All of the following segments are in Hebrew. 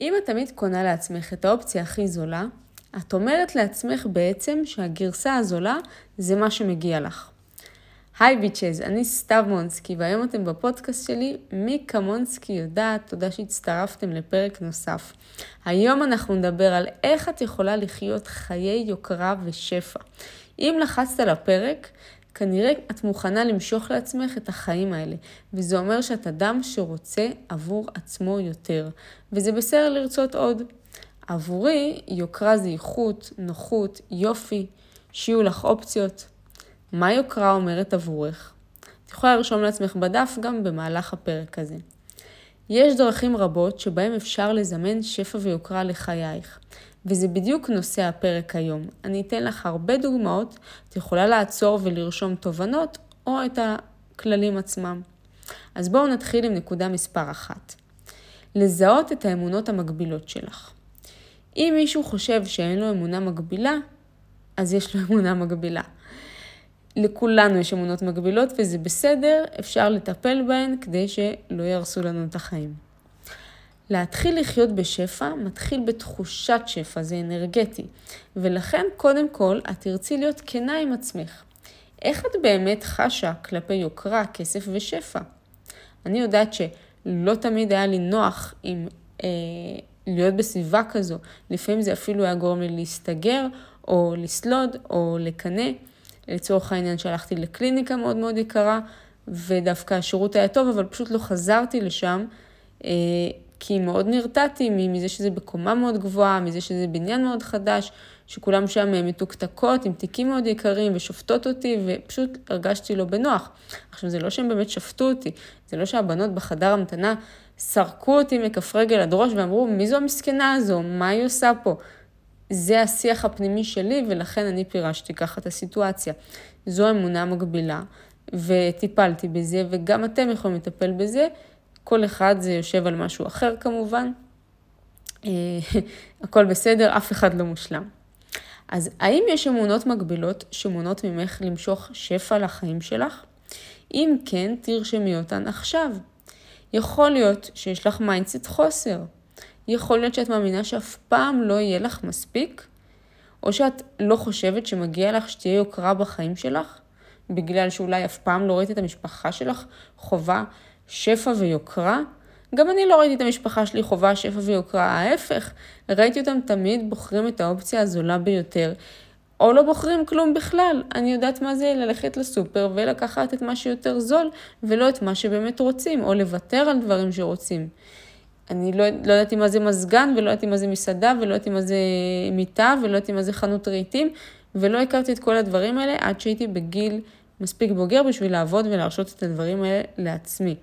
אם את תמיד קונה לעצמך את האופציה הכי זולה, את אומרת לעצמך בעצם שהגרסה הזולה זה מה שמגיע לך. היי ביצ'ז, אני סתיו מונסקי, והיום אתם בפודקאסט שלי, מי כמונסקי יודעת, תודה שהצטרפתם לפרק נוסף. היום אנחנו נדבר על איך את יכולה לחיות חיי יוקרה ושפע. אם לחצת על הפרק, כנראה את מוכנה למשוך לעצמך את החיים האלה, וזה אומר שאת אדם שרוצה עבור עצמו יותר, וזה בסדר לרצות עוד. עבורי, יוקרה זה איכות, נוחות, יופי, שיהיו לך אופציות. מה יוקרה אומרת עבורך? את יכולה לרשום לעצמך בדף גם במהלך הפרק הזה. יש דרכים רבות שבהם אפשר לזמן שפע ויוקרה לחייך, וזה בדיוק נושא הפרק היום. אני אתן לך הרבה דוגמאות, את יכולה לעצור ולרשום תובנות או את הכללים עצמם. אז בואו נתחיל עם נקודה מספר אחת. לזהות את האמונות המקבילות שלך. אם מישהו חושב שאין לו אמונה מגבילה, אז יש לו אמונה מגבילה. לכולנו יש אמונות מגבילות וזה בסדר, אפשר לטפל בהן כדי שלא יהרסו לנו את החיים. להתחיל לחיות בשפע מתחיל בתחושת שפע, זה אנרגטי, ולכן קודם כל את תרצי להיות כנה עם עצמך. איך את באמת חשה כלפי יוקרה, כסף ושפע? אני יודעת שלא תמיד היה לי נוח עם אה, להיות בסביבה כזו, לפעמים זה אפילו היה גורם לי להסתגר או לסלוד או לקנא. לצורך העניין שהלכתי לקליניקה מאוד מאוד יקרה, ודווקא השירות היה טוב, אבל פשוט לא חזרתי לשם, אה, כי מאוד נרתעתי מזה שזה בקומה מאוד גבוהה, מזה שזה בניין מאוד חדש, שכולם שם מתוקתקות עם תיקים מאוד יקרים ושופטות אותי, ופשוט הרגשתי לא בנוח. עכשיו, זה לא שהם באמת שפטו אותי, זה לא שהבנות בחדר המתנה סרקו אותי מכף רגל עד ראש ואמרו, מי זו המסכנה הזו? מה היא עושה פה? זה השיח הפנימי שלי, ולכן אני פירשתי ככה את הסיטואציה. זו אמונה מגבילה, וטיפלתי בזה, וגם אתם יכולים לטפל בזה. כל אחד זה יושב על משהו אחר כמובן. אה, הכל בסדר, אף אחד לא מושלם. אז האם יש אמונות מגבילות שמונעות ממך למשוך שפע לחיים שלך? אם כן, תרשמי אותן עכשיו. יכול להיות שיש לך mindset חוסר. יכול להיות שאת מאמינה שאף פעם לא יהיה לך מספיק, או שאת לא חושבת שמגיע לך שתהיה יוקרה בחיים שלך, בגלל שאולי אף פעם לא ראית את המשפחה שלך חובה שפע ויוקרה. גם אני לא ראיתי את המשפחה שלי חובה שפע ויוקרה, ההפך, ראיתי אותם תמיד בוחרים את האופציה הזולה ביותר, או לא בוחרים כלום בכלל. אני יודעת מה זה ללכת לסופר ולקחת את מה שיותר זול, ולא את מה שבאמת רוצים, או לוותר על דברים שרוצים. אני לא, לא ידעתי מה זה מזגן, ולא ידעתי מה זה מסעדה, ולא ידעתי מה זה מיטה, ולא ידעתי מה זה חנות רהיטים, ולא הכרתי את כל הדברים האלה עד שהייתי בגיל מספיק בוגר בשביל לעבוד ולהרשות את הדברים האלה לעצמי.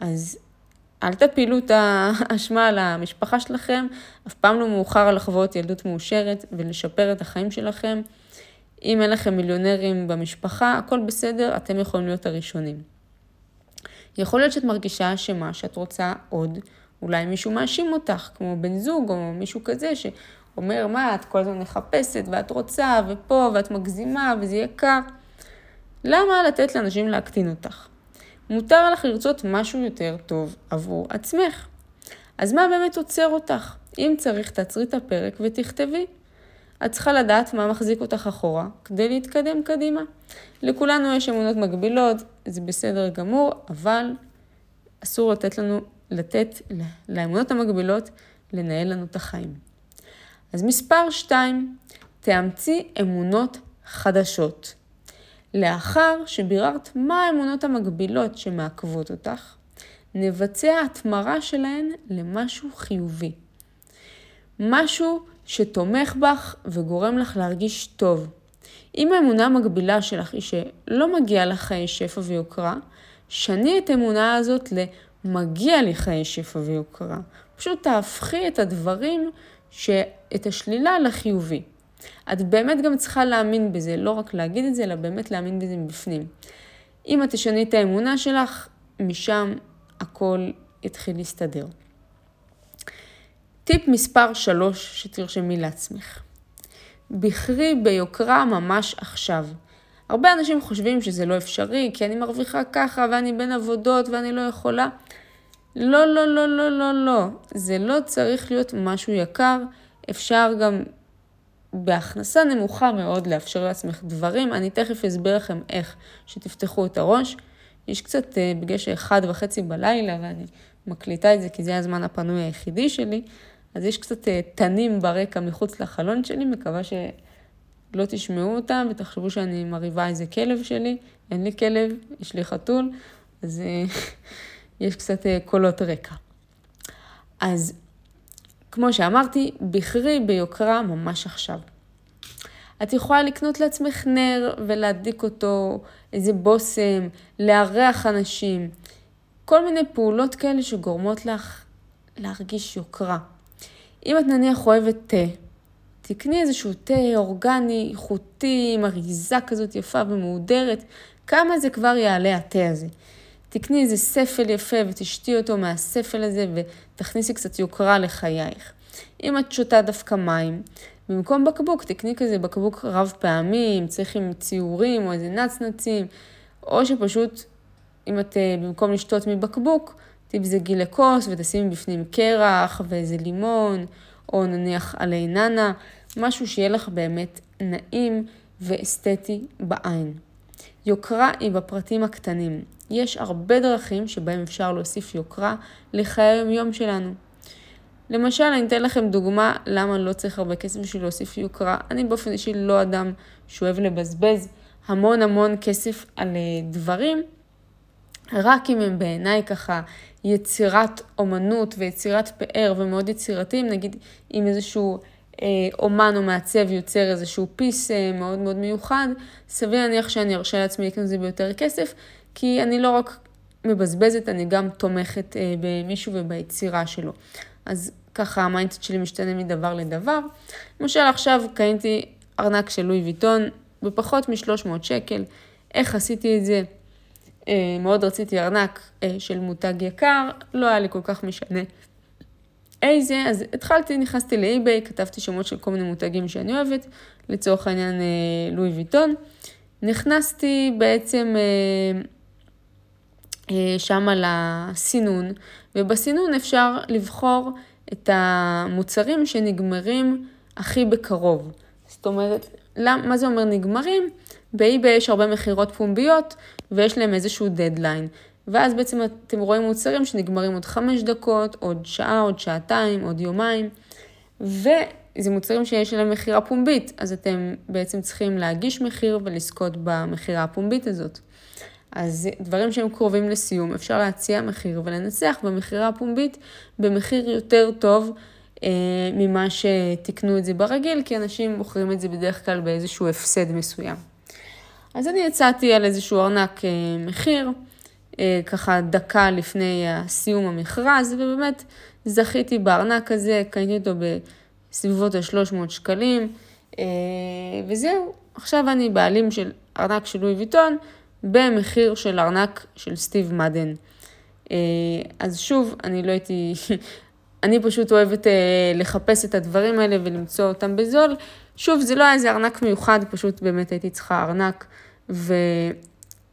אז אל תפילו את האשמה על המשפחה שלכם, אף פעם לא מאוחר לחוות ילדות מאושרת ולשפר את החיים שלכם. אם אין לכם מיליונרים במשפחה, הכל בסדר, אתם יכולים להיות הראשונים. יכול להיות שאת מרגישה אשמה, שאת רוצה עוד, אולי מישהו מאשים אותך, כמו בן זוג או מישהו כזה שאומר, מה, את כל הזמן מחפשת ואת רוצה ופה ואת מגזימה וזה יקר. למה לתת לאנשים להקטין אותך? מותר לך לרצות משהו יותר טוב עבור עצמך. אז מה באמת עוצר אותך? אם צריך, תעצרי את הפרק ותכתבי. את צריכה לדעת מה מחזיק אותך אחורה כדי להתקדם קדימה. לכולנו יש אמונות מגבילות, זה בסדר גמור, אבל אסור לתת לנו לתת לאמונות המקבילות לנהל לנו את החיים. אז מספר 2, תאמצי אמונות חדשות. לאחר שביררת מה האמונות המקבילות שמעכבות אותך, נבצע התמרה שלהן למשהו חיובי. משהו שתומך בך וגורם לך להרגיש טוב. אם האמונה המקבילה שלך היא שלא מגיע לך חיי שפע ויוקרה, שני את האמונה הזאת מגיע לי חיי שפע ויוקרה. פשוט תהפכי את הדברים, ש... את השלילה לחיובי. את באמת גם צריכה להאמין בזה, לא רק להגיד את זה, אלא באמת להאמין בזה מבפנים. אם את תשני את האמונה שלך, משם הכל יתחיל להסתדר. טיפ מספר 3 שתרשמי לעצמך. בחרי ביוקרה ממש עכשיו. הרבה אנשים חושבים שזה לא אפשרי, כי אני מרוויחה ככה, ואני בין עבודות, ואני לא יכולה. לא, לא, לא, לא, לא, לא. זה לא צריך להיות משהו יקר. אפשר גם בהכנסה נמוכה מאוד לאפשר לעצמך דברים. אני תכף אסביר לכם איך שתפתחו את הראש. יש קצת, אה, בגלל שאחד וחצי בלילה ואני מקליטה את זה כי זה הזמן הפנוי היחידי שלי, אז יש קצת אה, תנים ברקע מחוץ לחלון שלי, מקווה שלא תשמעו אותם ותחשבו שאני מרהיבה איזה כלב שלי. אין לי כלב, יש לי חתול, אז אה, יש קצת קולות רקע. אז כמו שאמרתי, בחרי ביוקרה ממש עכשיו. את יכולה לקנות לעצמך נר ולהדליק אותו, איזה בושם, לארח אנשים, כל מיני פעולות כאלה שגורמות לך להרגיש יוקרה. אם את נניח אוהבת תה, תקני איזשהו תה אורגני, איכותי, עם אריזה כזאת יפה ומהודרת, כמה זה כבר יעלה התה הזה. תקני איזה ספל יפה ותשתי אותו מהספל הזה ותכניסי קצת יוקרה לחייך. אם את שותה דווקא מים, במקום בקבוק תקני כזה בקבוק רב פעמים, צריך עם ציורים או איזה נצנצים, או שפשוט אם את אה, במקום לשתות מבקבוק, תבזגי לכוס ותשימי בפנים קרח ואיזה לימון, או נניח עלי נאנה, משהו שיהיה לך באמת נעים ואסתטי בעין. יוקרה היא בפרטים הקטנים. יש הרבה דרכים שבהם אפשר להוסיף יוקרה לחיי היום-יום שלנו. למשל, אני אתן לכם דוגמה למה לא צריך הרבה כסף בשביל להוסיף יוקרה. אני באופן אישי לא אדם שאוהבת לבזבז המון המון כסף על אה, דברים, רק אם הם בעיניי ככה יצירת אומנות ויצירת פאר ומאוד יצירתיים, נגיד אם איזשהו אה, אומן או מעצב יוצר איזשהו piece אה, מאוד מאוד מיוחד, סביר להניח שאני ארשה לעצמי לקנות את זה ביותר כסף, כי אני לא רק מבזבזת, אני גם תומכת אה, במישהו וביצירה שלו. אז ככה ה mindset שלי משתנה מדבר לדבר. למשל עכשיו קניתי ארנק של לואי ויטון בפחות מ-300 שקל. איך עשיתי את זה? אה, מאוד רציתי ארנק אה, של מותג יקר, לא היה לי כל כך משנה איזה, אז התחלתי, נכנסתי לאי-ביי, כתבתי שמות של כל מיני מותגים שאני אוהבת, לצורך העניין לואי ויטון. נכנסתי בעצם שם לסינון, ובסינון אפשר לבחור את המוצרים שנגמרים הכי בקרוב. זאת אומרת, מה זה אומר נגמרים? באי-ביי יש הרבה מכירות פומביות ויש להם איזשהו דדליין. ואז בעצם אתם רואים מוצרים שנגמרים עוד חמש דקות, עוד שעה, עוד שעתיים, עוד יומיים. וזה מוצרים שיש להם מכירה פומבית, אז אתם בעצם צריכים להגיש מחיר ולזכות במכירה הפומבית הזאת. אז דברים שהם קרובים לסיום, אפשר להציע מחיר ולנצח במכירה הפומבית במחיר יותר טוב אה, ממה שתקנו את זה ברגיל, כי אנשים מוכרים את זה בדרך כלל באיזשהו הפסד מסוים. אז אני יצאתי על איזשהו ארנק אה, מחיר, אה, ככה דקה לפני סיום המכרז, ובאמת זכיתי בארנק הזה, קניתי אותו בסביבות ה-300 שקלים, אה, וזהו. עכשיו אני בעלים של ארנק של לואי ויטון, במחיר של ארנק של סטיב מדן. אה, אז שוב, אני לא הייתי, אני פשוט אוהבת אה, לחפש את הדברים האלה ולמצוא אותם בזול. שוב, זה לא היה איזה ארנק מיוחד, פשוט באמת הייתי צריכה ארנק,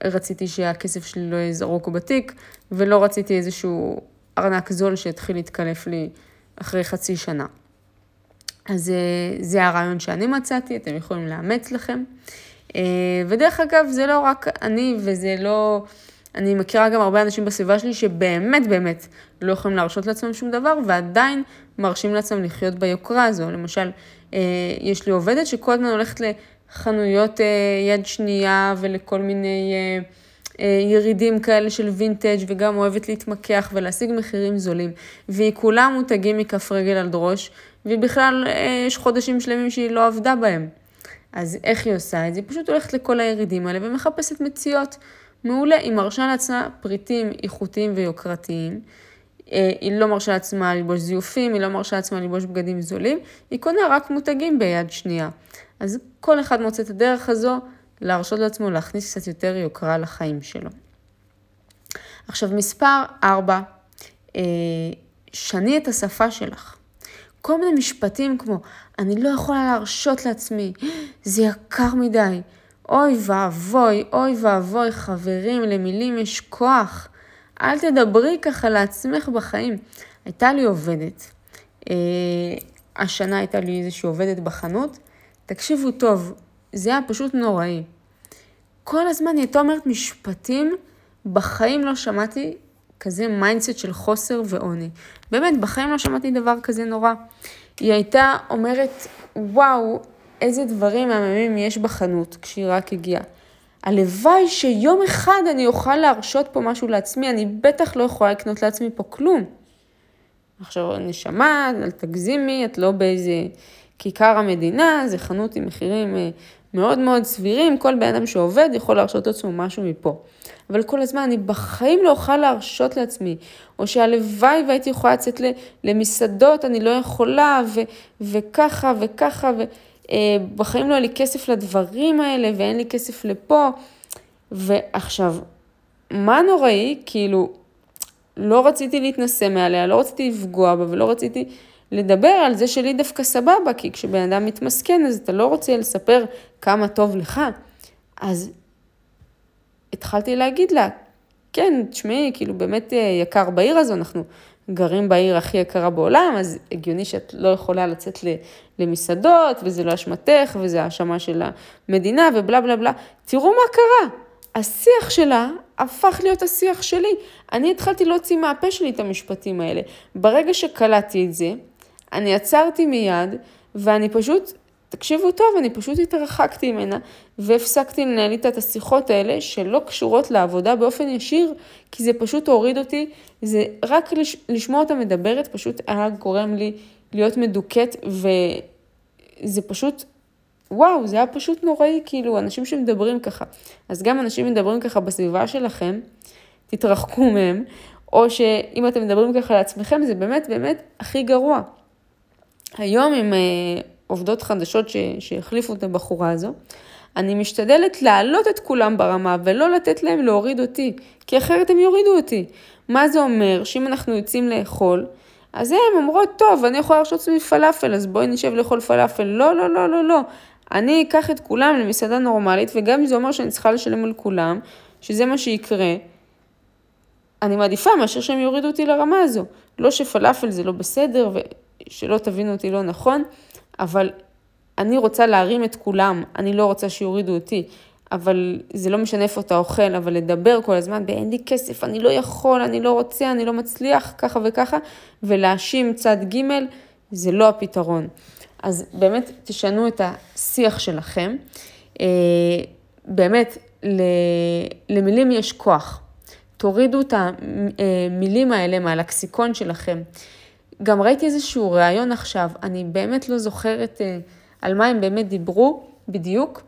ורציתי שהכסף שלי לא יהיה זרוק בתיק, ולא רציתי איזשהו ארנק זול שהתחיל להתקלף לי אחרי חצי שנה. אז אה, זה הרעיון שאני מצאתי, אתם יכולים לאמץ לכם. אה, ודרך אגב, זה לא רק אני וזה לא... אני מכירה גם הרבה אנשים בסביבה שלי שבאמת באמת לא יכולים להרשות לעצמם שום דבר ועדיין מרשים לעצמם לחיות ביוקרה הזו. למשל, אה, יש לי עובדת שכל הזמן הולכת לחנויות אה, יד שנייה ולכל מיני ירידים כאלה של וינטג' וגם אוהבת להתמקח ולהשיג מחירים זולים. והיא כולה מותגים מכף רגל על דרוש, ובכלל יש חודשים שלמים שהיא לא עבדה בהם. אז איך היא עושה את זה? היא פשוט הולכת לכל הירידים האלה ומחפשת מציאות. מעולה, היא מרשה לעצמה פריטים איכותיים ויוקרתיים. אה, היא לא מרשה לעצמה ללבוש זיופים, היא לא מרשה לעצמה ללבוש בגדים זולים, היא קונה רק מותגים ביד שנייה. אז כל אחד מוצא את הדרך הזו להרשות לעצמו להכניס קצת יותר יוקרה לחיים שלו. עכשיו, מספר 4, אה, שני את השפה שלך. כל מיני משפטים כמו, אני לא יכולה להרשות לעצמי, זה יקר מדי. אוי ואבוי, אוי ואבוי, חברים, למילים יש כוח. אל תדברי ככה לעצמך בחיים. הייתה לי עובדת, אה, השנה הייתה לי איזושהי עובדת בחנות, תקשיבו טוב, זה היה פשוט נוראי. כל הזמן היא הייתה אומרת משפטים, בחיים לא שמעתי כזה mindset של חוסר ועוני. באמת, בחיים לא שמעתי דבר כזה נורא. היא הייתה אומרת, וואו, איזה דברים מהממים יש בחנות כשהיא רק הגיעה. הלוואי שיום אחד אני אוכל להרשות פה משהו לעצמי, אני בטח לא יכולה לקנות לעצמי פה כלום. עכשיו, נשמה, אל תגזימי, את לא באיזה כיכר המדינה, זה חנות עם מחירים אה, מאוד מאוד סבירים, כל בן אדם שעובד יכול להרשות לעצמו משהו מפה. אבל כל הזמן אני בחיים לא אוכל להרשות לעצמי, או שהלוואי והייתי יכולה לצאת למסעדות, אני לא יכולה, ו, וככה וככה, ובחיים אה, לא היה לי כסף לדברים האלה, ואין לי כסף לפה. ועכשיו, מה נוראי? כאילו, לא רציתי להתנסה מעליה, לא רציתי לפגוע בה ולא רציתי לדבר על זה שלי דווקא סבבה, כי כשבן אדם מתמסכן אז אתה לא רוצה לספר כמה טוב לך. אז התחלתי להגיד לה, כן, תשמעי, כאילו באמת אה, יקר בעיר הזו, אנחנו גרים בעיר הכי יקרה בעולם, אז הגיוני שאת לא יכולה לצאת למסעדות, וזה לא אשמתך, וזה האשמה של המדינה, ובלה בלה בלה. תראו מה קרה. השיח שלה הפך להיות השיח שלי. אני התחלתי להוציא מהפה שלי את המשפטים האלה. ברגע שקלטתי את זה, אני עצרתי מיד, ואני פשוט, תקשיבו טוב, אני פשוט התרחקתי ממנה, והפסקתי לנהל איתה את השיחות האלה, שלא קשורות לעבודה באופן ישיר, כי זה פשוט הוריד אותי, זה רק לש, לשמוע אותה מדברת, פשוט היה גורם לי להיות מדוכאת, וזה פשוט וואו, זה היה פשוט נוראי, כאילו, אנשים שמדברים ככה. אז גם אנשים מדברים ככה בסביבה שלכם, תתרחקו מהם, או שאם אתם מדברים ככה לעצמכם, זה באמת באמת הכי גרוע. היום עם uh, עובדות חדשות ש... שהחליפו את הבחורה הזו, אני משתדלת להעלות את כולם ברמה ולא לתת להם להוריד אותי, כי אחרת הם יורידו אותי. מה זה אומר? שאם אנחנו יוצאים לאכול, אז הן אומרות, טוב, אני יכולה להרשות לעצמי פלאפל, אז בואי נשב לאכול פלאפל. לא, לא, לא, לא, לא. אני אקח את כולם למסעדה נורמלית, וגם אם זה אומר שאני צריכה לשלם על כולם, שזה מה שיקרה, אני מעדיפה מאשר שהם יורידו אותי לרמה הזו. לא שפלאפל זה לא בסדר, ושלא תבינו אותי לא נכון, אבל אני רוצה להרים את כולם, אני לא רוצה שיורידו אותי. אבל זה לא משנה איפה אתה אוכל, אבל לדבר כל הזמן באין לי כסף, אני לא יכול, אני לא רוצה, אני לא מצליח, ככה וככה, ולהאשים צד ג' זה לא הפתרון. אז באמת תשנו את השיח שלכם. אה, באמת, למילים יש כוח. תורידו את המילים האלה מהלקסיקון שלכם. גם ראיתי איזשהו ראיון עכשיו, אני באמת לא זוכרת אה, על מה הם באמת דיברו בדיוק,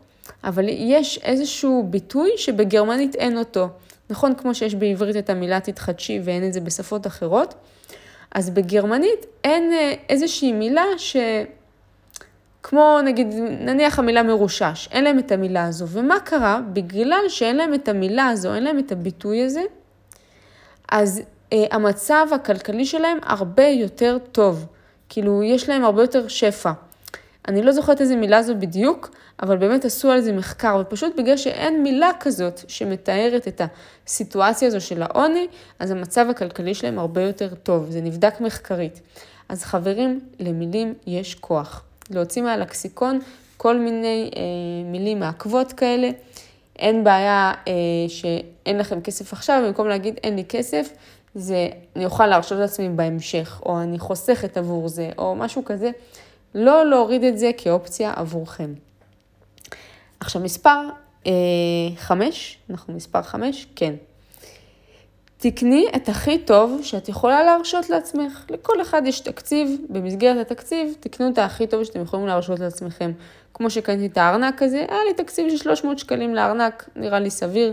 אבל יש איזשהו ביטוי שבגרמנית אין אותו. נכון כמו שיש בעברית את המילה תתחדשי ואין את זה בשפות אחרות, אז בגרמנית אין אה, איזושהי מילה ש... כמו נגיד, נניח המילה מרושש, אין להם את המילה הזו. ומה קרה? בגלל שאין להם את המילה הזו, אין להם את הביטוי הזה, אז אה, המצב הכלכלי שלהם הרבה יותר טוב. כאילו, יש להם הרבה יותר שפע. אני לא זוכרת איזה מילה זו בדיוק, אבל באמת עשו על זה מחקר, ופשוט בגלל שאין מילה כזאת שמתארת את הסיטואציה הזו של העוני, אז המצב הכלכלי שלהם הרבה יותר טוב, זה נבדק מחקרית. אז חברים, למילים יש כוח. להוציא מהלקסיקון כל מיני אה, מילים מעכבות כאלה. אין בעיה אה, שאין לכם כסף עכשיו, במקום להגיד אין לי כסף, זה אני אוכל להרשות לעצמי בהמשך, או אני חוסכת עבור זה, או משהו כזה. לא להוריד את זה כאופציה עבורכם. עכשיו מספר אה, חמש, אנחנו מספר חמש, כן. תקני את הכי טוב שאת יכולה להרשות לעצמך. לכל אחד יש תקציב, במסגרת התקציב תקנו את הכי טוב שאתם יכולים להרשות לעצמכם. כמו שקניתי את הארנק הזה, היה לי תקציב של 300 שקלים לארנק, נראה לי סביר.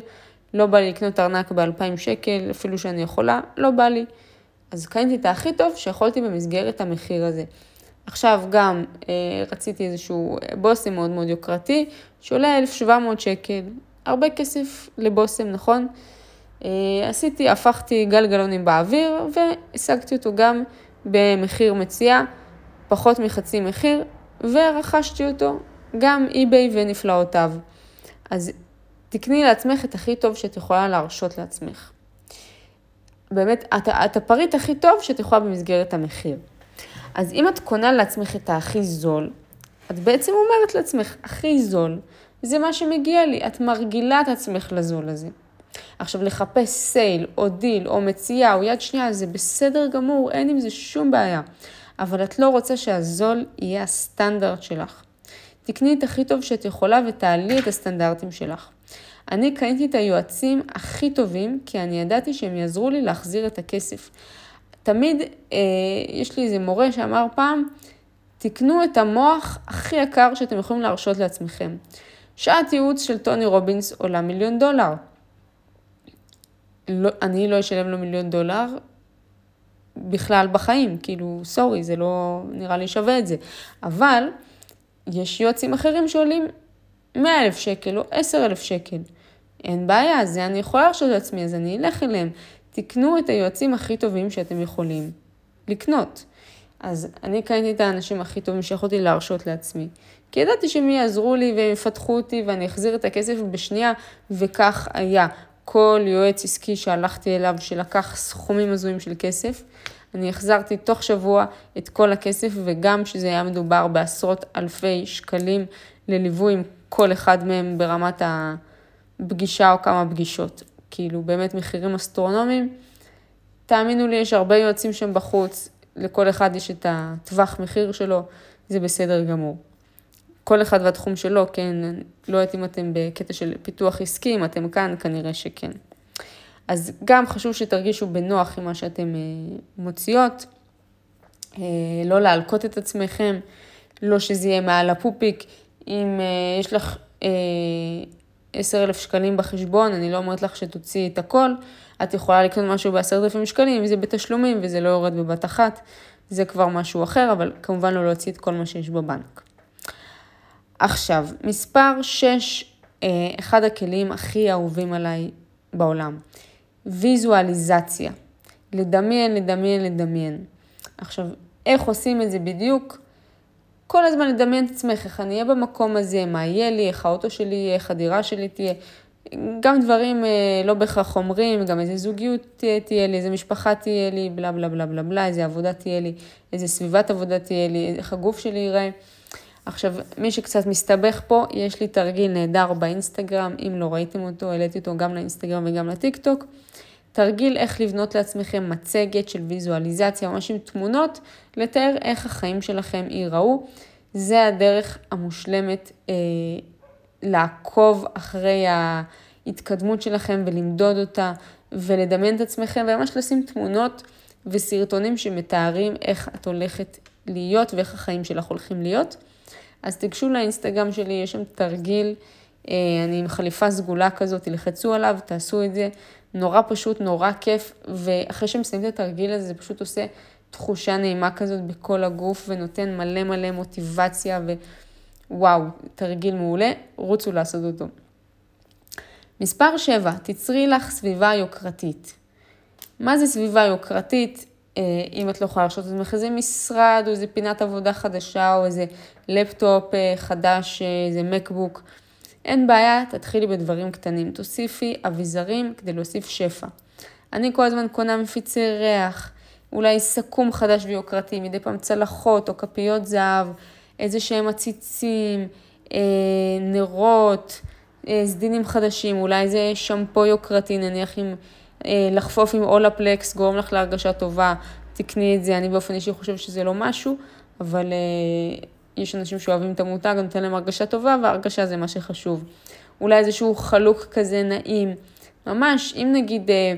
לא בא לי לקנות ארנק ב-2,000 שקל, אפילו שאני יכולה, לא בא לי. אז קניתי את הכי טוב שיכולתי במסגרת המחיר הזה. עכשיו גם אה, רציתי איזשהו בושם מאוד מאוד יוקרתי, שעולה 1,700 שקל. הרבה כסף לבושם, נכון? אה, עשיתי, הפכתי גלגלונים באוויר והשגתי אותו גם במחיר מציאה, פחות מחצי מחיר, ורכשתי אותו גם אי-ביי ונפלאותיו. אז תקני לעצמך את הכי טוב שאת יכולה להרשות לעצמך. באמת, את, את הפריט הכי טוב שאת יכולה במסגרת המחיר. אז אם את קונה לעצמך את הכי זול, את בעצם אומרת לעצמך, הכי זול, זה מה שמגיע לי, את מרגילה את עצמך לזול הזה. עכשיו, לחפש sale, או דיל, או מציאה, או יד שנייה, זה בסדר גמור, אין עם זה שום בעיה. אבל את לא רוצה שהזול יהיה הסטנדרט שלך. תקני את הכי טוב שאת יכולה ותעלי את הסטנדרטים שלך. אני קניתי את היועצים הכי טובים, כי אני ידעתי שהם יעזרו לי להחזיר את הכסף. תמיד אה, יש לי איזה מורה שאמר פעם, תקנו את המוח הכי יקר שאתם יכולים להרשות לעצמכם. שעת ייעוץ של טוני רובינס עולה מיליון דולר. לא, אני לא אשלם לו מיליון דולר בכלל בחיים, כאילו, סורי, זה לא נראה לי שווה את זה. אבל יש יועצים אחרים שעולים 100 אלף שקל או 10 אלף שקל. אין בעיה, זה אני יכולה להרשות לעצמי, אז אני אלך אליהם. תקנו את היועצים הכי טובים שאתם יכולים לקנות. אז אני קניתי את האנשים הכי טובים שיכולתי להרשות לעצמי. כי ידעתי שהם יעזרו לי והם יפתחו אותי ואני אחזיר את הכסף בשנייה, וכך היה. כל יועץ עסקי שהלכתי אליו, שלקח סכומים הזויים של כסף, אני החזרתי תוך שבוע את כל הכסף, וגם שזה היה מדובר בעשרות אלפי שקלים לליווי עם כל אחד מהם ברמת הפגישה או כמה פגישות. כאילו, באמת מחירים אסטרונומיים. תאמינו לי, יש הרבה יועצים שם בחוץ, לכל אחד יש את הטווח מחיר שלו, זה בסדר גמור. כל אחד והתחום שלו, כן, לא יודעת אם אתם בקטע של פיתוח עסקי, אם אתם כאן, כנראה שכן. אז גם חשוב שתרגישו בנוח עם מה שאתם אה, מוציאות, אה, לא להלקות את עצמכם, לא שזה יהיה מעל הפופיק. אם אה, יש לך עשר אלף שקלים בחשבון, אני לא אומרת לך שתוציאי את הכל, את יכולה לקנות משהו בעשרת אלפים שקלים, אם זה בתשלומים וזה לא יורד בבת אחת, זה כבר משהו אחר, אבל כמובן לא להוציא את כל מה שיש בבנק. עכשיו, מספר 6, אחד הכלים הכי אהובים עליי בעולם. ויזואליזציה. לדמיין, לדמיין, לדמיין. עכשיו, איך עושים את זה בדיוק? כל הזמן לדמיין את עצמך, איך אני אהיה במקום הזה, מה יהיה לי, איך האוטו שלי יהיה, איך הדירה שלי תהיה. גם דברים אה, לא בהכרח אומרים, גם איזה זוגיות תהיה, תהיה לי, איזה משפחה תהיה לי, בלה בלה בלה בלה בלה, איזה עבודה תהיה לי, איזה סביבת עבודה תהיה לי, איך הגוף שלי ייראה. עכשיו, מי שקצת מסתבך פה, יש לי תרגיל נהדר באינסטגרם, אם לא ראיתם אותו, העליתי אותו גם לאינסטגרם וגם לטיקטוק. תרגיל איך לבנות לעצמכם מצגת של ויזואליזציה, ממש עם תמונות, לתאר איך החיים שלכם ייראו. זה הדרך המושלמת אה, לעקוב אחרי ההתקדמות שלכם ולמדוד אותה ולדמיין את עצמכם וממש לשים תמונות וסרטונים שמתארים איך את הולכת להיות ואיך החיים שלך הולכים להיות. אז תיגשו לאינסטגרם שלי, יש שם תרגיל, אה, אני עם חליפה סגולה כזאת, תלחצו עליו, תעשו את זה. נורא פשוט, נורא כיף, ואחרי שמסיימים את התרגיל הזה, זה פשוט עושה תחושה נעימה כזאת בכל הגוף, ונותן מלא מלא מוטיבציה, ווואו, תרגיל מעולה, רוצו לעשות אותו. מספר 7, תצרי לך סביבה יוקרתית. מה זה סביבה יוקרתית? אה, אם את לא יכולה להרשות את איזה משרד, או איזה פינת עבודה חדשה, או איזה לפטופ אה, חדש, אה, איזה מקבוק. אין בעיה, תתחילי בדברים קטנים. תוסיפי אביזרים כדי להוסיף שפע. אני כל הזמן קונה מפיצי ריח, אולי סכו"ם חדש ויוקרתי, מדי פעם צלחות או כפיות זהב, איזה שהם עציצים, אה, נרות, אה, סדינים חדשים, אולי איזה שמפו יוקרתי, נניח עם לחפוף עם אולפלקס, גורם לך להרגשה טובה, תקני את זה. אני באופן אישי חושב שזה לא משהו, אבל אה, יש אנשים שאוהבים את המותג, נותן להם הרגשה טובה, והרגשה זה מה שחשוב. אולי איזשהו חלוק כזה נעים. ממש, אם נגיד אה,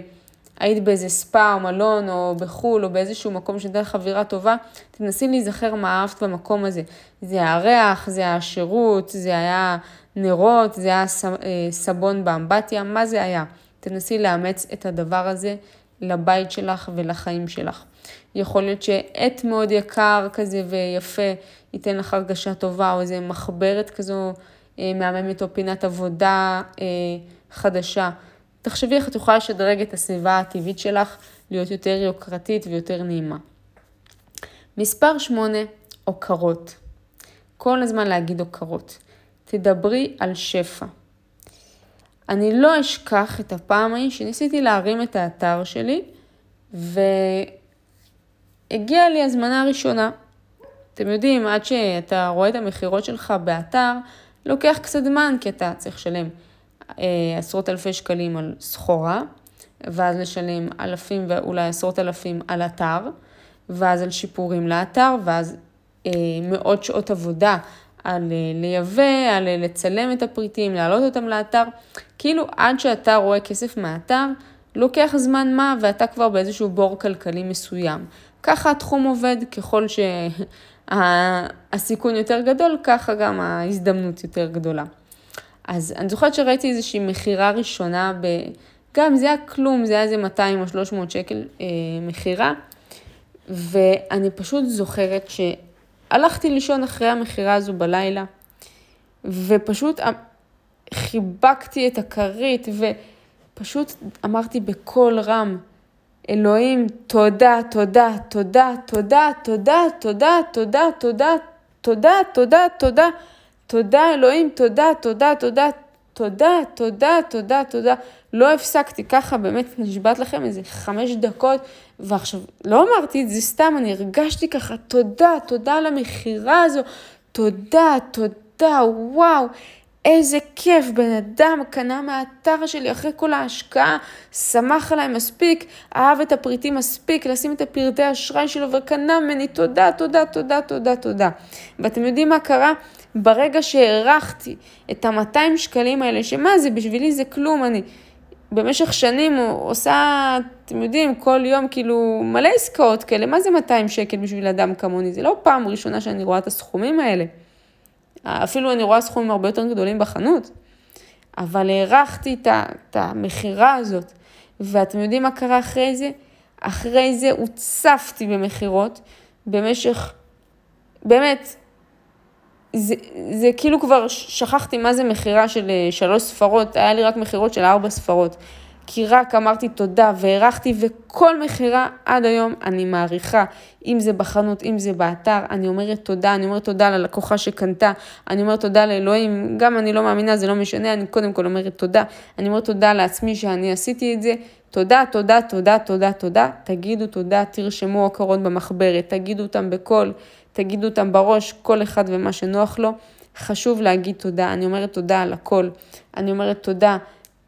היית באיזה ספא או מלון או בחו"ל או באיזשהו מקום שנותן לך אווירה טובה, תנסי להיזכר מה אהבת במקום הזה. זה היה הריח, זה היה השירות, זה היה נרות, זה היה סבון באמבטיה, מה זה היה? תנסי לאמץ את הדבר הזה לבית שלך ולחיים שלך. יכול להיות שעט מאוד יקר כזה ויפה ייתן לך הרגשה טובה, או איזה מחברת כזו אה, מהממת או פינת עבודה אה, חדשה. תחשבי איך את יכולה לשדרג את הסביבה הטבעית שלך להיות יותר יוקרתית ויותר נעימה. מספר 8, הוקרות. כל הזמן להגיד הוקרות. תדברי על שפע. אני לא אשכח את הפעם ההיא שניסיתי להרים את האתר שלי והגיעה לי הזמנה ראשונה. אתם יודעים, עד שאתה רואה את המכירות שלך באתר, לוקח קצת זמן, כי אתה צריך לשלם אה, עשרות אלפי שקלים על סחורה, ואז לשלם אלפים ואולי עשרות אלפים על אתר, ואז על שיפורים לאתר, ואז אה, מאות שעות עבודה על אה, לייבא, על אה, לצלם את הפריטים, להעלות אותם לאתר. כאילו עד שאתה רואה כסף מהאתר, לוקח זמן מה ואתה כבר באיזשהו בור כלכלי מסוים. ככה התחום עובד, ככל שהסיכון יותר גדול, ככה גם ההזדמנות יותר גדולה. אז אני זוכרת שראיתי איזושהי מכירה ראשונה, ב... גם זה היה כלום, זה היה איזה 200 או 300 שקל אה, מכירה, ואני פשוט זוכרת שהלכתי לישון אחרי המכירה הזו בלילה, ופשוט חיבקתי את הכרית, ופשוט אמרתי בקול רם, אלוהים, תודה, תודה, תודה, תודה, תודה, תודה, תודה, תודה, תודה, תודה, תודה, תודה, אלוהים, תודה, תודה, תודה, תודה, תודה, תודה, תודה. לא הפסקתי ככה, באמת נשבעת לכם איזה חמש דקות, ועכשיו, לא אמרתי את זה סתם, אני הרגשתי ככה, תודה, תודה על המכירה הזו, תודה, תודה, וואו. איזה כיף, בן אדם קנה מהאתר שלי אחרי כל ההשקעה, שמח עליי מספיק, אהב את הפריטים מספיק, לשים את הפרטי האשראי שלו וקנה ממני, תודה, תודה, תודה, תודה, תודה. ואתם יודעים מה קרה? ברגע שהערכתי את ה-200 שקלים האלה, שמה זה, בשבילי זה כלום, אני במשך שנים עושה, אתם יודעים, כל יום כאילו מלא עסקאות כאלה, מה זה 200 שקל בשביל אדם כמוני? זה לא פעם ראשונה שאני רואה את הסכומים האלה. אפילו אני רואה סכומים הרבה יותר גדולים בחנות, אבל הערכתי את המכירה הזאת, ואתם יודעים מה קרה אחרי זה? אחרי זה הוצפתי במכירות במשך, באמת, זה, זה כאילו כבר שכחתי מה זה מכירה של אה, שלוש ספרות, היה לי רק מכירות של ארבע ספרות. כי רק אמרתי תודה והערכתי, וכל מכירה עד היום אני מעריכה, אם זה בחנות, אם זה באתר, אני אומרת תודה, אני אומרת תודה ללקוחה שקנתה, אני אומרת תודה לאלוהים, גם אני לא מאמינה, זה לא משנה, אני קודם כל אומרת תודה, אני אומרת תודה לעצמי שאני עשיתי את זה, תודה, תודה, תודה, תודה, תודה, תגידו תודה, תרשמו הכרות במחברת, תגידו אותם בקול, תגידו אותם בראש, כל אחד ומה שנוח לו. חשוב להגיד תודה, אני אומרת תודה על הכל, אני אומרת תודה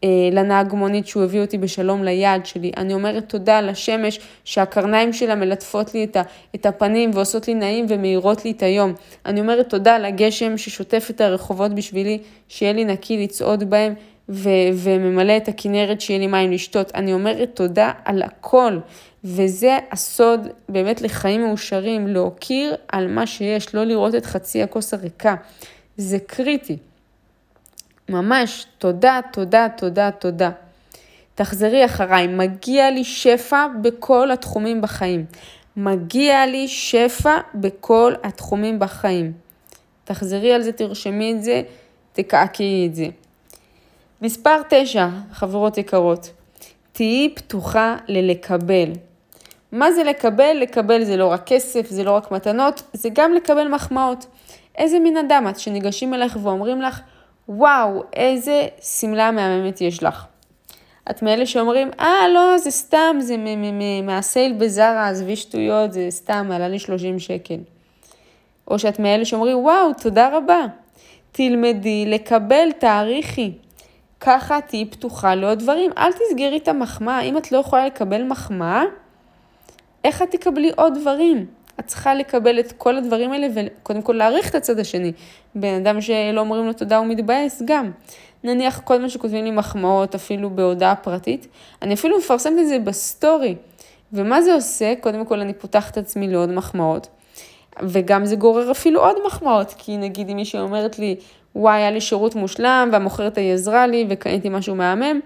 אה, לנהג מונית שהוא הביא אותי בשלום ליעד שלי. אני אומרת תודה לשמש שהקרניים שלה מלטפות לי את הפנים ועושות לי נעים ומאירות לי את היום. אני אומרת תודה לגשם ששוטף את הרחובות בשבילי, שיהיה לי נקי לצעוד בהם ו- וממלא את הכנרת שיהיה לי מים לשתות. אני אומרת תודה על הכל. וזה הסוד באמת לחיים מאושרים, להוקיר על מה שיש, לא לראות את חצי הכוס הריקה. זה קריטי. ממש, תודה, תודה, תודה, תודה. תחזרי אחריי, מגיע לי שפע בכל התחומים בחיים. מגיע לי שפע בכל התחומים בחיים. תחזרי על זה, תרשמי את זה, תקעקעי את זה. מספר 9, חברות יקרות, תהיי פתוחה ללקבל. מה זה לקבל? לקבל זה לא רק כסף, זה לא רק מתנות, זה גם לקבל מחמאות. איזה מין אדם את שניגשים אליך ואומרים לך, וואו, איזה שמלה מהממת יש לך. את מאלה שאומרים, אה, לא, זה סתם, זה מהסייל בזארה, עזבי שטויות, זה סתם, עלה לי 30 שקל. או שאת מאלה שאומרים, וואו, תודה רבה. תלמדי לקבל, תעריכי. ככה תהיי פתוחה לעוד דברים. אל תסגרי את המחמאה. אם את לא יכולה לקבל מחמאה, איך את תקבלי עוד דברים? את צריכה לקבל את כל הדברים האלה וקודם כל להעריך את הצד השני. בן אדם שלא אומרים לו תודה הוא מתבאס גם. נניח כל מה שכותבים לי מחמאות אפילו בהודעה פרטית, אני אפילו מפרסמת את זה בסטורי. ומה זה עושה? קודם כל אני פותחת עצמי לעוד מחמאות. וגם זה גורר אפילו עוד מחמאות, כי נגיד אם מישהי אומרת לי, וואי, היה לי שירות מושלם, והמוכרת ההיא עזרה לי, וקניתי משהו מהמם,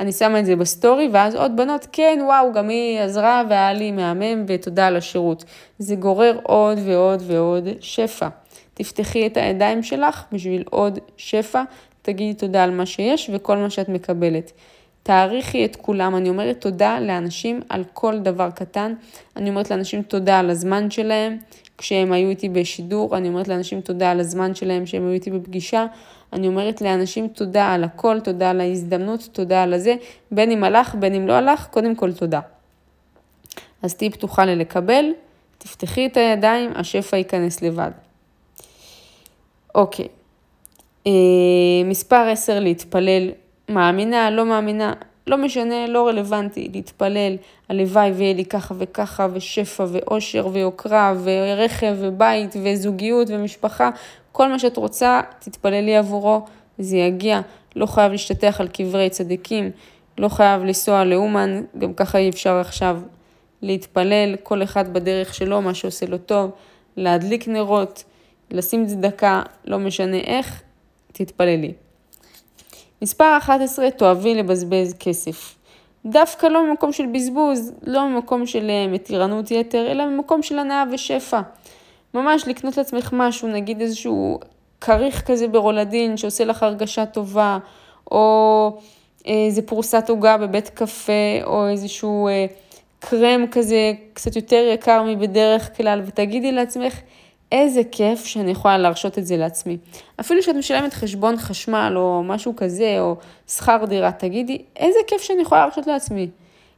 אני שמה את זה בסטורי, ואז עוד בנות, כן, וואו, גם היא עזרה והיה לי מהמם ותודה על השירות. זה גורר עוד ועוד ועוד שפע. תפתחי את הידיים שלך בשביל עוד שפע, תגידי תודה על מה שיש וכל מה שאת מקבלת. תעריכי את כולם, אני אומרת תודה לאנשים על כל דבר קטן, אני אומרת לאנשים תודה על הזמן שלהם, כשהם היו איתי בשידור, אני אומרת לאנשים תודה על הזמן שלהם שהם היו איתי בפגישה, אני אומרת לאנשים תודה על הכל, תודה על ההזדמנות, תודה על הזה, בין אם הלך, בין אם לא הלך, קודם כל תודה. אז תהיי פתוחה ללקבל, תפתחי את הידיים, השפע ייכנס לבד. אוקיי. אה, מספר 10, להתפלל. מאמינה, לא מאמינה, לא משנה, לא רלוונטי, להתפלל, הלוואי ויהיה לי ככה וככה, ושפע ואושר ויוקרה, ורכב ובית וזוגיות ומשפחה, כל מה שאת רוצה, תתפללי עבורו, זה יגיע. לא חייב להשתטח על קברי צדיקים, לא חייב לנסוע לאומן, גם ככה אי אפשר עכשיו להתפלל, כל אחד בדרך שלו, מה שעושה לו טוב, להדליק נרות, לשים צדקה, לא משנה איך, תתפללי. מספר 11, תאהבי לבזבז כסף. דווקא לא ממקום של בזבוז, לא ממקום של אה, מתירנות יתר, אלא ממקום של הנאה ושפע. ממש לקנות לעצמך משהו, נגיד איזשהו כריך כזה ברולדין שעושה לך הרגשה טובה, או איזה פרוסת עוגה בבית קפה, או איזשהו אה, קרם כזה קצת יותר יקר מבדרך כלל, ותגידי לעצמך, איזה כיף שאני יכולה להרשות את זה לעצמי. אפילו שאת משלמת חשבון חשמל או משהו כזה, או שכר דירה, תגידי, איזה כיף שאני יכולה להרשות לעצמי.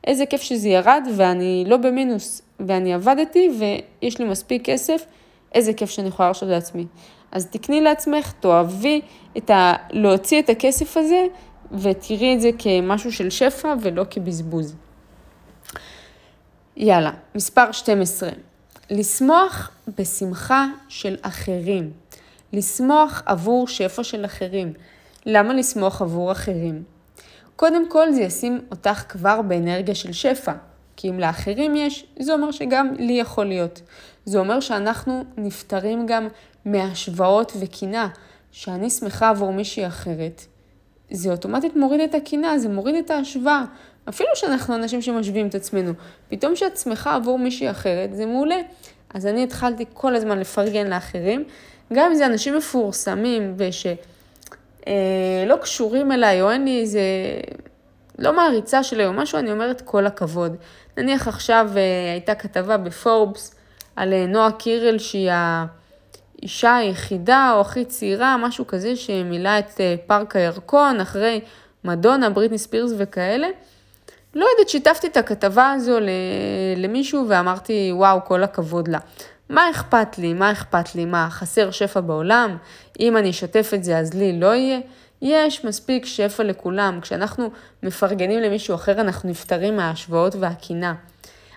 איזה כיף שזה ירד ואני לא במינוס, ואני עבדתי ויש לי מספיק כסף, איזה כיף שאני יכולה להרשות לעצמי. אז תקני לעצמך, תאהבי את ה... להוציא את הכסף הזה, ותראי את זה כמשהו של שפע ולא כבזבוז. יאללה, מספר 12. לשמוח בשמחה של אחרים. לשמוח עבור שפע של אחרים. למה לשמוח עבור אחרים? קודם כל זה ישים אותך כבר באנרגיה של שפע, כי אם לאחרים יש, זה אומר שגם לי יכול להיות. זה אומר שאנחנו נפטרים גם מהשוואות וקינה, שאני שמחה עבור מישהי אחרת. זה אוטומטית מוריד את הקינה, זה מוריד את ההשוואה. אפילו שאנחנו אנשים שמשווים את עצמנו, פתאום שאת שמחה עבור מישהי אחרת, זה מעולה. אז אני התחלתי כל הזמן לפרגן לאחרים, גם אם זה אנשים מפורסמים ושלא אה, קשורים אליי, או אין לי איזה, לא מעריצה שלי או משהו, אני אומרת כל הכבוד. נניח עכשיו אה, הייתה כתבה בפורבס על אה, נועה קירל, שהיא האישה היחידה או הכי צעירה, משהו כזה, שמילאה את אה, פארק הירקון אחרי מדונה, בריטני ספירס וכאלה. לא יודעת, שיתפתי את הכתבה הזו למישהו ואמרתי, וואו, כל הכבוד לה. מה אכפת לי? מה אכפת לי? מה, חסר שפע בעולם? אם אני אשתף את זה אז לי לא יהיה? יש מספיק שפע לכולם. כשאנחנו מפרגנים למישהו אחר, אנחנו נפטרים מההשוואות והקינה.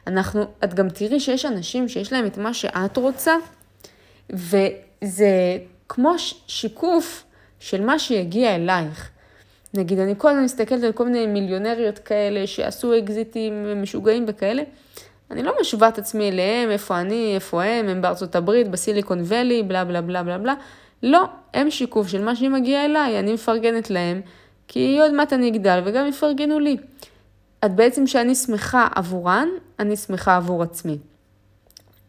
אנחנו, את גם תראי שיש אנשים שיש להם את מה שאת רוצה, וזה כמו שיקוף של מה שיגיע אלייך. נגיד, אני כל הזמן מסתכלת על כל מיני מיליונריות כאלה שעשו אקזיטים משוגעים וכאלה. אני לא משווה את עצמי אליהם, איפה אני, איפה הם, הם בארצות הברית, בסיליקון ואלי, בלה בלה בלה בלה בלה. לא, הם שיקוף של מה שמגיע אליי, אני מפרגנת להם, כי עוד מעט אני אגדל וגם יפרגנו לי. את בעצם שאני שמחה עבורן, אני שמחה עבור עצמי.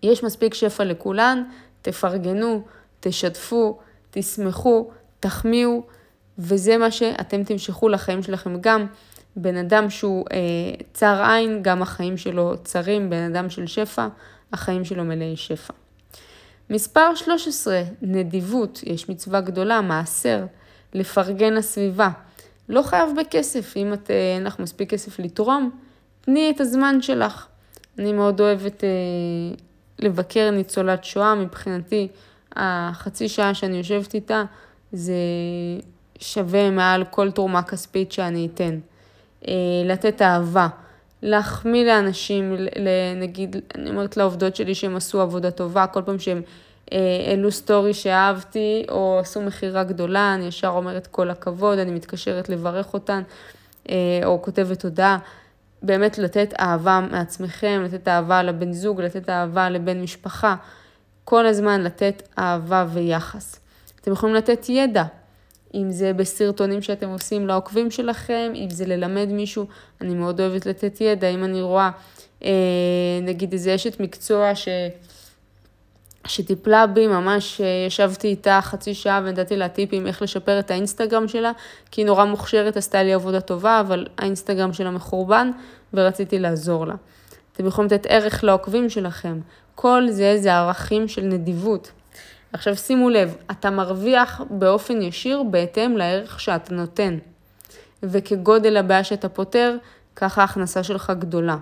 יש מספיק שפע לכולן, תפרגנו, תשתפו, תשמחו, תחמיאו, וזה מה שאתם תמשכו לחיים שלכם גם. בן אדם שהוא אה, צר עין, גם החיים שלו צרים, בן אדם של שפע, החיים שלו מלאי שפע. מספר 13, נדיבות, יש מצווה גדולה, מעשר, לפרגן לסביבה. לא חייב בכסף, אם את, אה, אין לך מספיק כסף לתרום, תני את הזמן שלך. אני מאוד אוהבת אה, לבקר ניצולת שואה, מבחינתי החצי שעה שאני יושבת איתה זה שווה מעל כל תרומה כספית שאני אתן. אה, לתת אהבה, להחמיא לאנשים, נגיד, אני אומרת לעובדות שלי שהם עשו עבודה טובה, כל פעם אה, העלו סטורי שאהבתי, או עשו מכירה גדולה, אני ישר אומרת כל הכבוד, אני מתקשרת לברך אותן, אה, או כותבת תודה. באמת לתת אהבה מעצמכם, לתת אהבה לבן זוג, לתת אהבה לבן משפחה, כל הזמן לתת אהבה ויחס. אתם יכולים לתת ידע, אם זה בסרטונים שאתם עושים לעוקבים שלכם, אם זה ללמד מישהו, אני מאוד אוהבת לתת ידע, אם אני רואה, אה, נגיד איזה אשת מקצוע ש... שטיפלה בי, ממש אה, ישבתי איתה חצי שעה ונתתי לה טיפים איך לשפר את האינסטגרם שלה, כי היא נורא מוכשרת, עשתה לי עבודה טובה, אבל האינסטגרם שלה מחורבן ורציתי לעזור לה. אתם יכולים לתת ערך לעוקבים שלכם. כל זה זה ערכים של נדיבות. עכשיו שימו לב, אתה מרוויח באופן ישיר בהתאם לערך שאתה נותן. וכגודל הבעיה שאתה פותר, ככה ההכנסה שלך גדולה.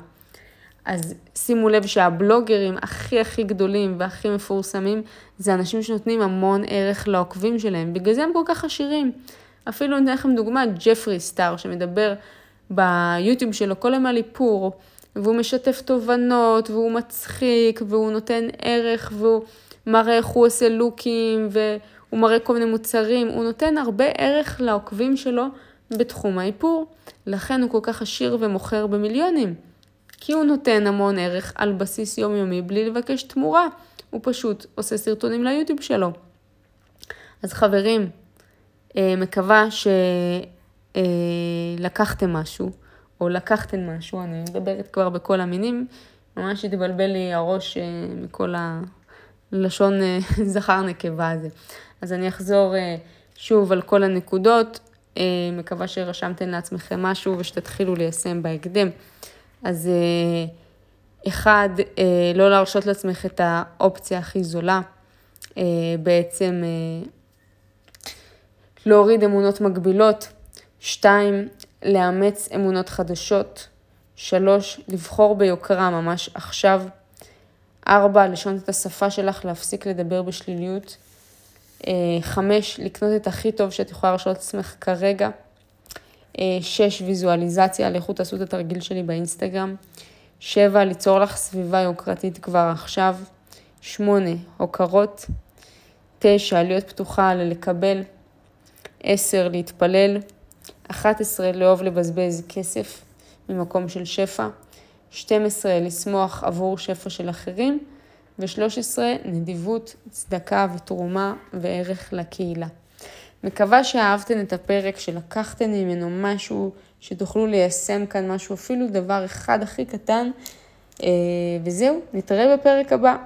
אז שימו לב שהבלוגרים הכי הכי גדולים והכי מפורסמים, זה אנשים שנותנים המון ערך לעוקבים שלהם, בגלל זה הם כל כך עשירים. אפילו אני אתן לכם דוגמה, ג'פרי סטאר, שמדבר ביוטיוב שלו כל היום על איפור, והוא משתף תובנות, והוא מצחיק, והוא נותן ערך, והוא מראה איך הוא עושה לוקים, והוא מראה כל מיני מוצרים, הוא נותן הרבה ערך לעוקבים שלו בתחום האיפור. לכן הוא כל כך עשיר ומוכר במיליונים. כי הוא נותן המון ערך על בסיס יומיומי בלי לבקש תמורה. הוא פשוט עושה סרטונים ליוטיוב שלו. אז חברים, אה, מקווה שלקחתם משהו, או לקחתם משהו, אני מדברת כבר בכל המינים, ממש התבלבל לי הראש אה, מכל הלשון אה, זכר נקבה הזה. אז אני אחזור שוב על כל הנקודות, מקווה שרשמתם לעצמכם משהו ושתתחילו ליישם בהקדם. אז אחד, לא להרשות לעצמך את האופציה הכי זולה, בעצם להוריד אמונות מגבילות. שתיים, לאמץ אמונות חדשות. שלוש, לבחור ביוקרה ממש עכשיו. ארבע, לשנות את השפה שלך, להפסיק לדבר בשליליות. אה, חמש, לקנות את הכי טוב שאת יכולה להרשות לעצמך כרגע. אה, שש, ויזואליזציה, לכו תעשו את התרגיל שלי באינסטגרם. שבע, ליצור לך סביבה יוקרתית כבר עכשיו. שמונה, הוקרות. תשע, להיות פתוחה ללקבל. 10. להתפלל, 11. לאהוב לבזבז כסף ממקום של שפע, 12. לשמוח עבור שפע של אחרים, ו-13. נדיבות, צדקה ותרומה וערך לקהילה. מקווה שאהבתן את הפרק, שלקחתן ממנו משהו, שתוכלו ליישם כאן משהו, אפילו דבר אחד הכי קטן. אה, וזהו, נתראה בפרק הבא.